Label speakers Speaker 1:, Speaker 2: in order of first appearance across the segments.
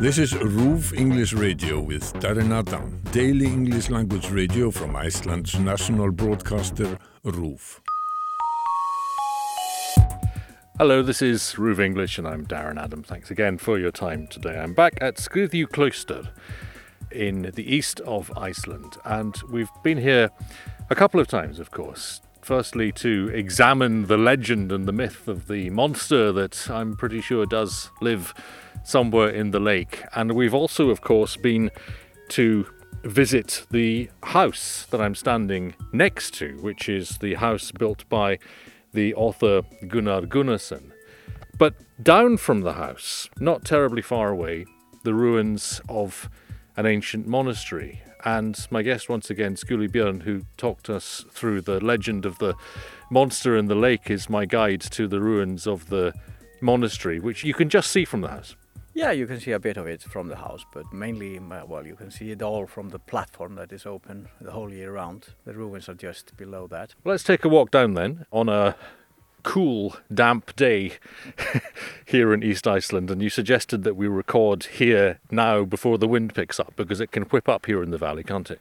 Speaker 1: This is RÚV English Radio with Darren Adam, daily English language radio from Iceland's national broadcaster RÚV.
Speaker 2: Hello, this is RÚV English and I'm Darren Adam. Thanks again for your time today. I'm back at Skriðuklaustur in the east of Iceland and we've been here a couple of times, of course. Firstly, to examine the legend and the myth of the monster that I'm pretty sure does live somewhere in the lake. And we've also, of course, been to visit the house that I'm standing next to, which is the house built by the author Gunnar Gunnarsson. But down from the house, not terribly far away, the ruins of an ancient monastery. And my guest once again, Skúli Björn, who talked us through the legend of the monster in the lake, is my guide to the ruins of the monastery, which you can just see from the house.
Speaker 3: Yeah, you can see a bit of it from the house, but mainly, uh, well, you can see it all from the platform that is open the whole year round. The ruins are just below that.
Speaker 2: Let's take a walk down then on a cool, damp day here in East Iceland. And you suggested that we record here now before the wind picks up because it can whip up here in the valley, can't it?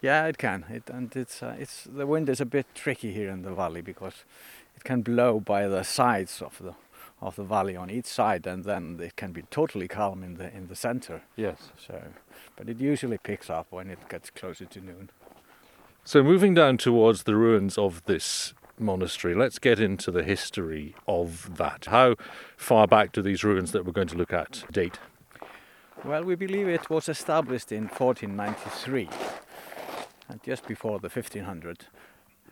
Speaker 3: Yeah, it can. It, and it's uh, it's the wind is a bit tricky here in the valley because it can blow by the sides of the of the valley on each side, and then it can be totally calm in the in the center.
Speaker 2: Yes.
Speaker 3: So, but it usually picks up when it gets closer to noon.
Speaker 2: So moving down towards the ruins of this monastery, let's get into the history of that. How far back do these ruins that we're going to look at date?
Speaker 3: Well, we believe it was established in 1493, and just before the 1500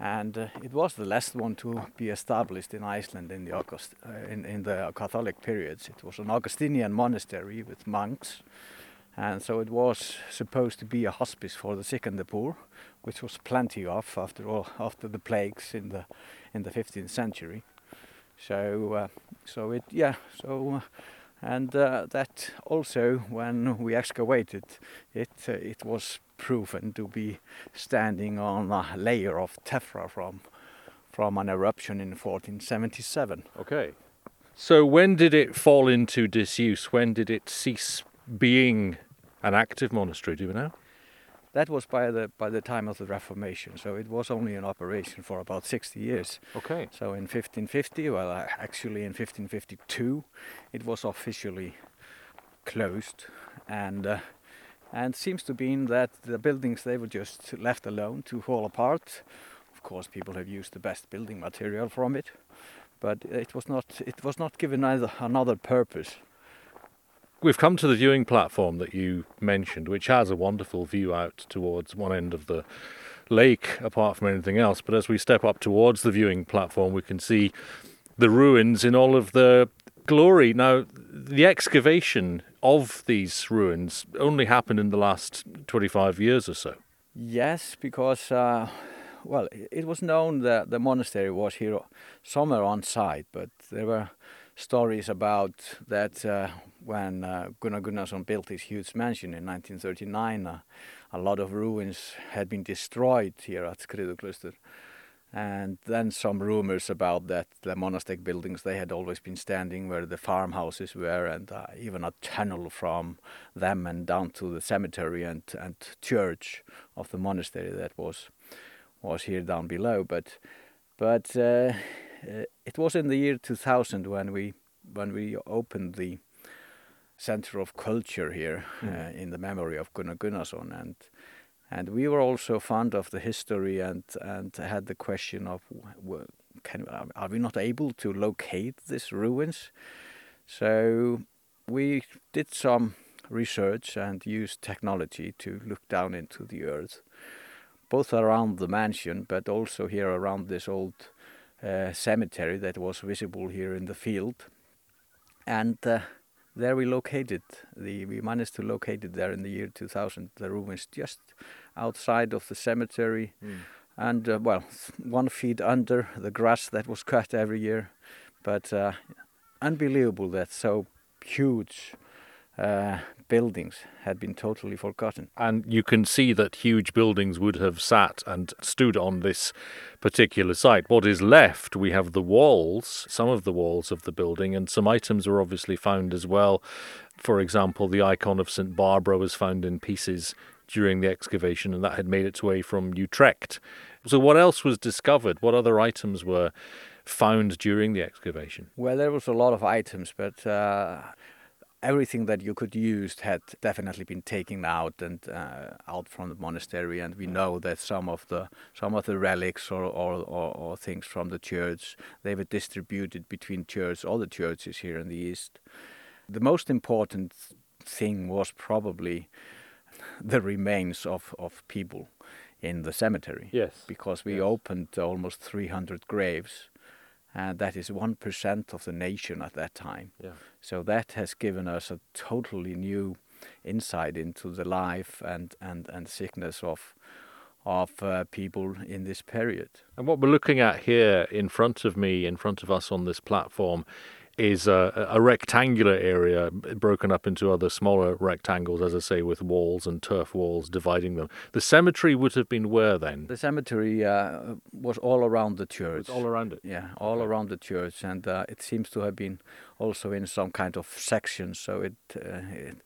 Speaker 3: and uh, it was the last one to be established in Iceland in the August, uh, in, in the Catholic periods. It was an Augustinian monastery with monks, and so it was supposed to be a hospice for the sick and the poor, which was plenty of after all after the plagues in the in the 15th century. So uh, so it yeah so. And uh, that also, when we excavated it, uh, it was proven to be standing on a layer of tephra from from an eruption in 1477.
Speaker 2: Okay. So when did it fall into disuse? When did it cease being an active monastery? Do you know?
Speaker 3: That was by the by the time of the Reformation, so it was only in operation for about 60 years.
Speaker 2: Okay.
Speaker 3: So in 1550, well, actually in 1552, it was officially closed, and uh, and seems to be that the buildings they were just left alone to fall apart. Of course, people have used the best building material from it, but it was not it was not given either another purpose.
Speaker 2: We've come to the viewing platform that you mentioned, which has a wonderful view out towards one end of the lake, apart from anything else. But as we step up towards the viewing platform, we can see the ruins in all of the glory. Now, the excavation of these ruins only happened in the last 25 years or so.
Speaker 3: Yes, because, uh, well, it was known that the monastery was here somewhere on site, but there were stories about that uh, when uh, Gunnar Gunnarsson built his huge mansion in 1939, uh, a lot of ruins had been destroyed here at Skriðuklaustur and then some rumors about that the monastic buildings they had always been standing where the farmhouses were and uh, even a tunnel from them and down to the cemetery and, and church of the monastery that was was here down below. But but uh it was in the year 2000 when we when we opened the center of culture here mm. in the memory of Gunnar Gunnarsson and and we were also fond of the history and and had the question of can are we not able to locate these ruins so we did some research and used technology to look down into the earth both around the mansion but also here around this old uh, cemetery that was visible here in the field. And uh, there we located the we managed to locate it there in the year 2000 the ruins just outside of the cemetery. Mm. and uh, well one feet under the grass that was cut every year. But uh, unbelievable that so huge uh, buildings had been totally forgotten.
Speaker 2: And you can see that huge buildings would have sat and stood on this particular site. What is left, we have the walls, some of the walls of the building, and some items were obviously found as well. For example, the icon of St. Barbara was found in pieces during the excavation, and that had made its way from Utrecht. So, what else was discovered? What other items were found during the excavation?
Speaker 3: Well, there was a lot of items, but uh, everything that you could use had definitely been taken out and uh, out from the monastery and we know that some of the some of the relics or, or, or, or, things from the church they were distributed between church all the churches here in the east. The most important thing was probably the remains of, of people in the cemetery
Speaker 2: yes.
Speaker 3: because we
Speaker 2: yes.
Speaker 3: opened almost 300 graves and that is 1% of the nation at that time.
Speaker 2: Yeah.
Speaker 3: So that has given us a totally new insight into the life and, and, and sickness of of uh, people in this period.
Speaker 2: And what we're looking at here in front of me, in front of us on this platform, is a, a, rectangular area broken up into other smaller rectangles, as I say, with walls and turf walls dividing them. The cemetery would have been where then?
Speaker 3: The cemetery uh, was all around the church.
Speaker 2: It's all around it?
Speaker 3: Yeah, all okay. around the church. And uh, it seems to have been also in some kind of section. So it, uh, it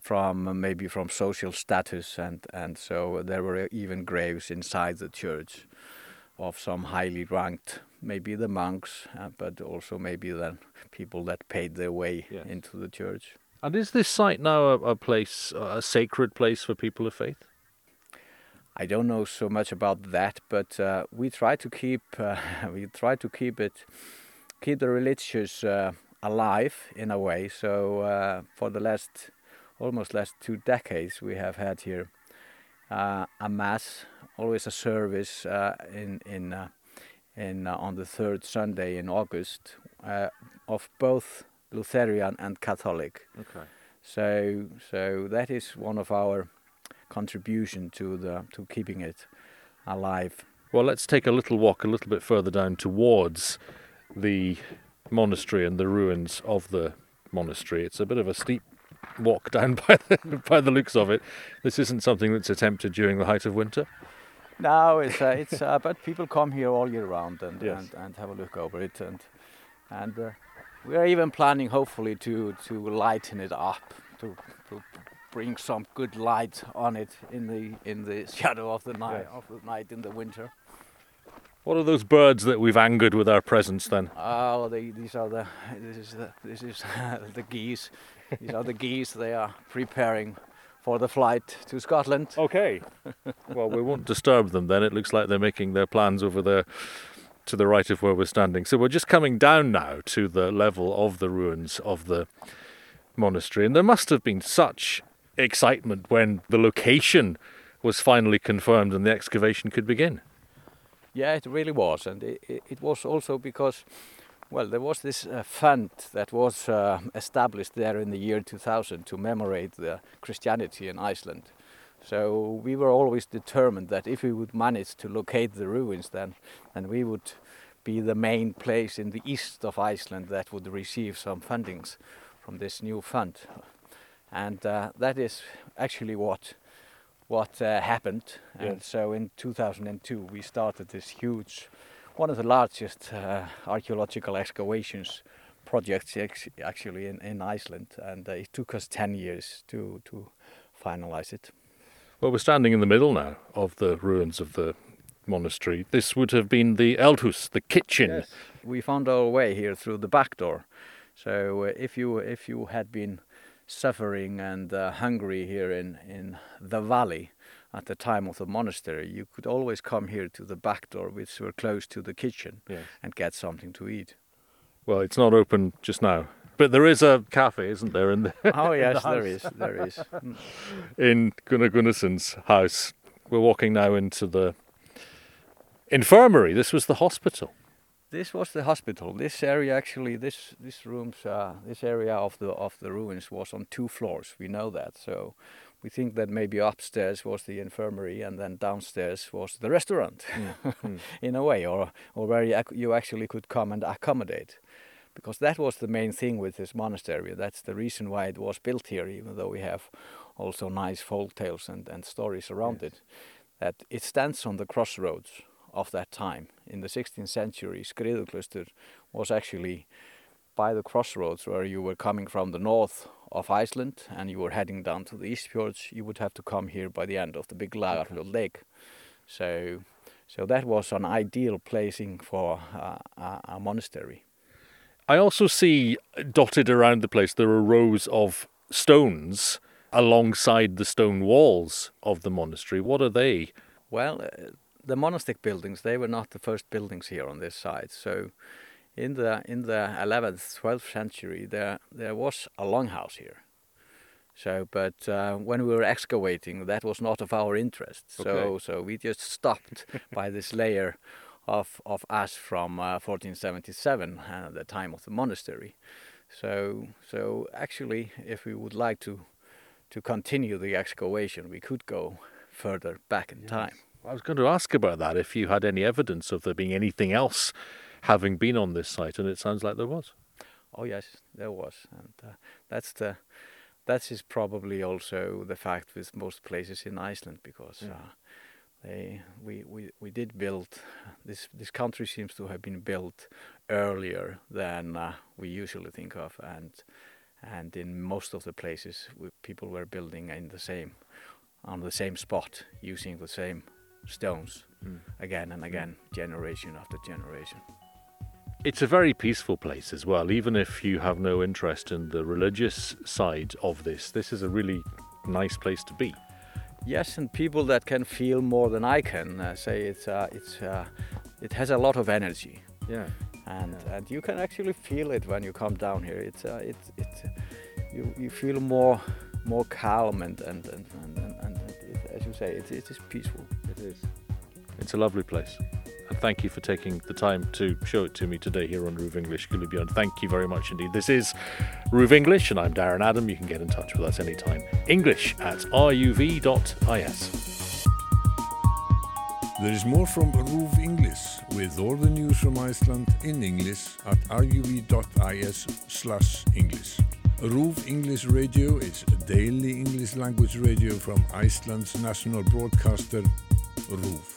Speaker 3: from maybe from social status and, and so there were even graves inside the church of some highly ranked, maybe the monks, uh, but also maybe then people that paid their way yes. into the church.
Speaker 2: And is this site now a, a, place, a sacred place for people of faith?
Speaker 3: I don't know so much about that, but uh, we try to keep uh, we try to keep it keep the religious uh, alive in a way. So uh, for the last almost last two decades, we have had here uh, a mass, always a service uh, in in uh, in uh, on the third Sunday in August uh, of both Lutheran and Catholic.
Speaker 2: Okay.
Speaker 3: So so that is one of our contribution to the to keeping it alive.
Speaker 2: Well, let's take a little walk a little bit further down towards the monastery and the ruins of the monastery. It's a bit of a steep walk down by the, by the looks of it. This isn't something that's attempted during the height of winter.
Speaker 3: No, it's uh, it's uh, but people come here all year round and,
Speaker 2: yes.
Speaker 3: and, and have a look over it and and uh, we are even planning hopefully to to lighten it up to, to bring some good light on it in the in the shadow of the night yes. of the night in the winter.
Speaker 2: What are those birds that we've angered with our presence then?
Speaker 3: Oh, they, these are the this is the this is the geese. These are the geese. They are preparing for the flight to Scotland.
Speaker 2: Okay. well, we won't disturb them then. It looks like they're making their plans over there to the right of where we're standing. So we're just coming down now to the level of the ruins of the monastery. And there must have been such excitement when the location was finally confirmed and the excavation could begin.
Speaker 3: Yeah, it really was. And it, it was also because well, there was this uh, fund that was uh, established there in the year 2000 to commemorate the Christianity in Iceland. So we were always determined that if we would manage to locate the ruins, then, then we would be the main place in the east of Iceland that would receive some fundings from this new fund. And uh, that is actually what what uh, happened. And so in 2002 we started this huge one of the largest uh, archaeological excavations projects actually in, in Iceland, and uh, it took us 10 years to, to finalize it.
Speaker 2: Well, we're standing in the middle now of the ruins of the monastery. This would have been the Eldhus, the kitchen.
Speaker 3: Yes. We found our way here through the back door. So uh, if you if you had been suffering and uh, hungry here in in the valley, at the time of the monastery, you could always come here to the back door, which were close to the kitchen,
Speaker 2: yes.
Speaker 3: and get something to eat.
Speaker 2: Well, it's not open just now, but there is a cafe, isn't there? In the
Speaker 3: oh yes,
Speaker 2: the
Speaker 3: there is. There is.
Speaker 2: in Gunnar Gunnarsson's house, we're walking now into the infirmary. This was the hospital.
Speaker 3: This was the hospital. This area actually, this this rooms, uh, this area of the of the ruins was on two floors. We know that. So we think that maybe upstairs was the infirmary and then downstairs was the restaurant, mm. in a way, or or where you, you actually could come and accommodate. because that was the main thing with this monastery. That's the reason why it was built here, even though we have also nice folk tales and, and stories around yes. it. That it stands on the crossroads of that time. In the 16th century, Skriðuklaustur was actually by the crossroads where you were coming from the north of Iceland and you were heading down to the East Fjords, you would have to come here by the end of the big Lagarfljót Lake. So, so that was an ideal placing for uh, a, a monastery.
Speaker 2: I also see dotted around the place there are rows of stones alongside the stone walls of the monastery. What are they?
Speaker 3: Well, uh, the monastic buildings they were not the first buildings here on this side. So, in the in the 11th, 12th century, there there was a longhouse here. So, but uh, when we were excavating, that was not of our interest. So, okay. so we just stopped by this layer of of ash from uh, 1477, uh, the time of the monastery. So, so actually, if we would like to to continue the excavation, we could go further back in yes. time.
Speaker 2: I was going to ask about that. If you had any evidence of there being anything else having been on this site, and it sounds like there was.
Speaker 3: Oh yes, there was, and uh, that's the that is probably also the fact with most places in Iceland because yeah. uh, they we, we we did build this this country seems to have been built earlier than uh, we usually think of and and in most of the places we, people were building in the same on the same spot using the same stones mm. again and again generation after generation
Speaker 2: it's a very peaceful place as well, even if you have no interest in the religious side of this. This is a really nice place to be.
Speaker 3: Yes, and people that can feel more than I can uh, say it's uh, it's uh, it has a lot of energy.
Speaker 2: Yeah,
Speaker 3: and yeah. and you can actually feel it when you come down here. It's uh, it's it's you you feel more more calm and and and, and, and, and it, as you say, it, it is peaceful.
Speaker 2: It is. It's a lovely place and thank you for taking the time to show it to me today here on RÚV English Skúli Björn. Thank you very much indeed. This is RÚV English, and I'm Darren Adam. You can get in touch with us anytime. English at ruv.is.
Speaker 1: There is more from RÚV English with all the news from Iceland in English at ruv.is slash English. RÚV English Radio is a daily English language radio from Iceland's national broadcaster, RÚV.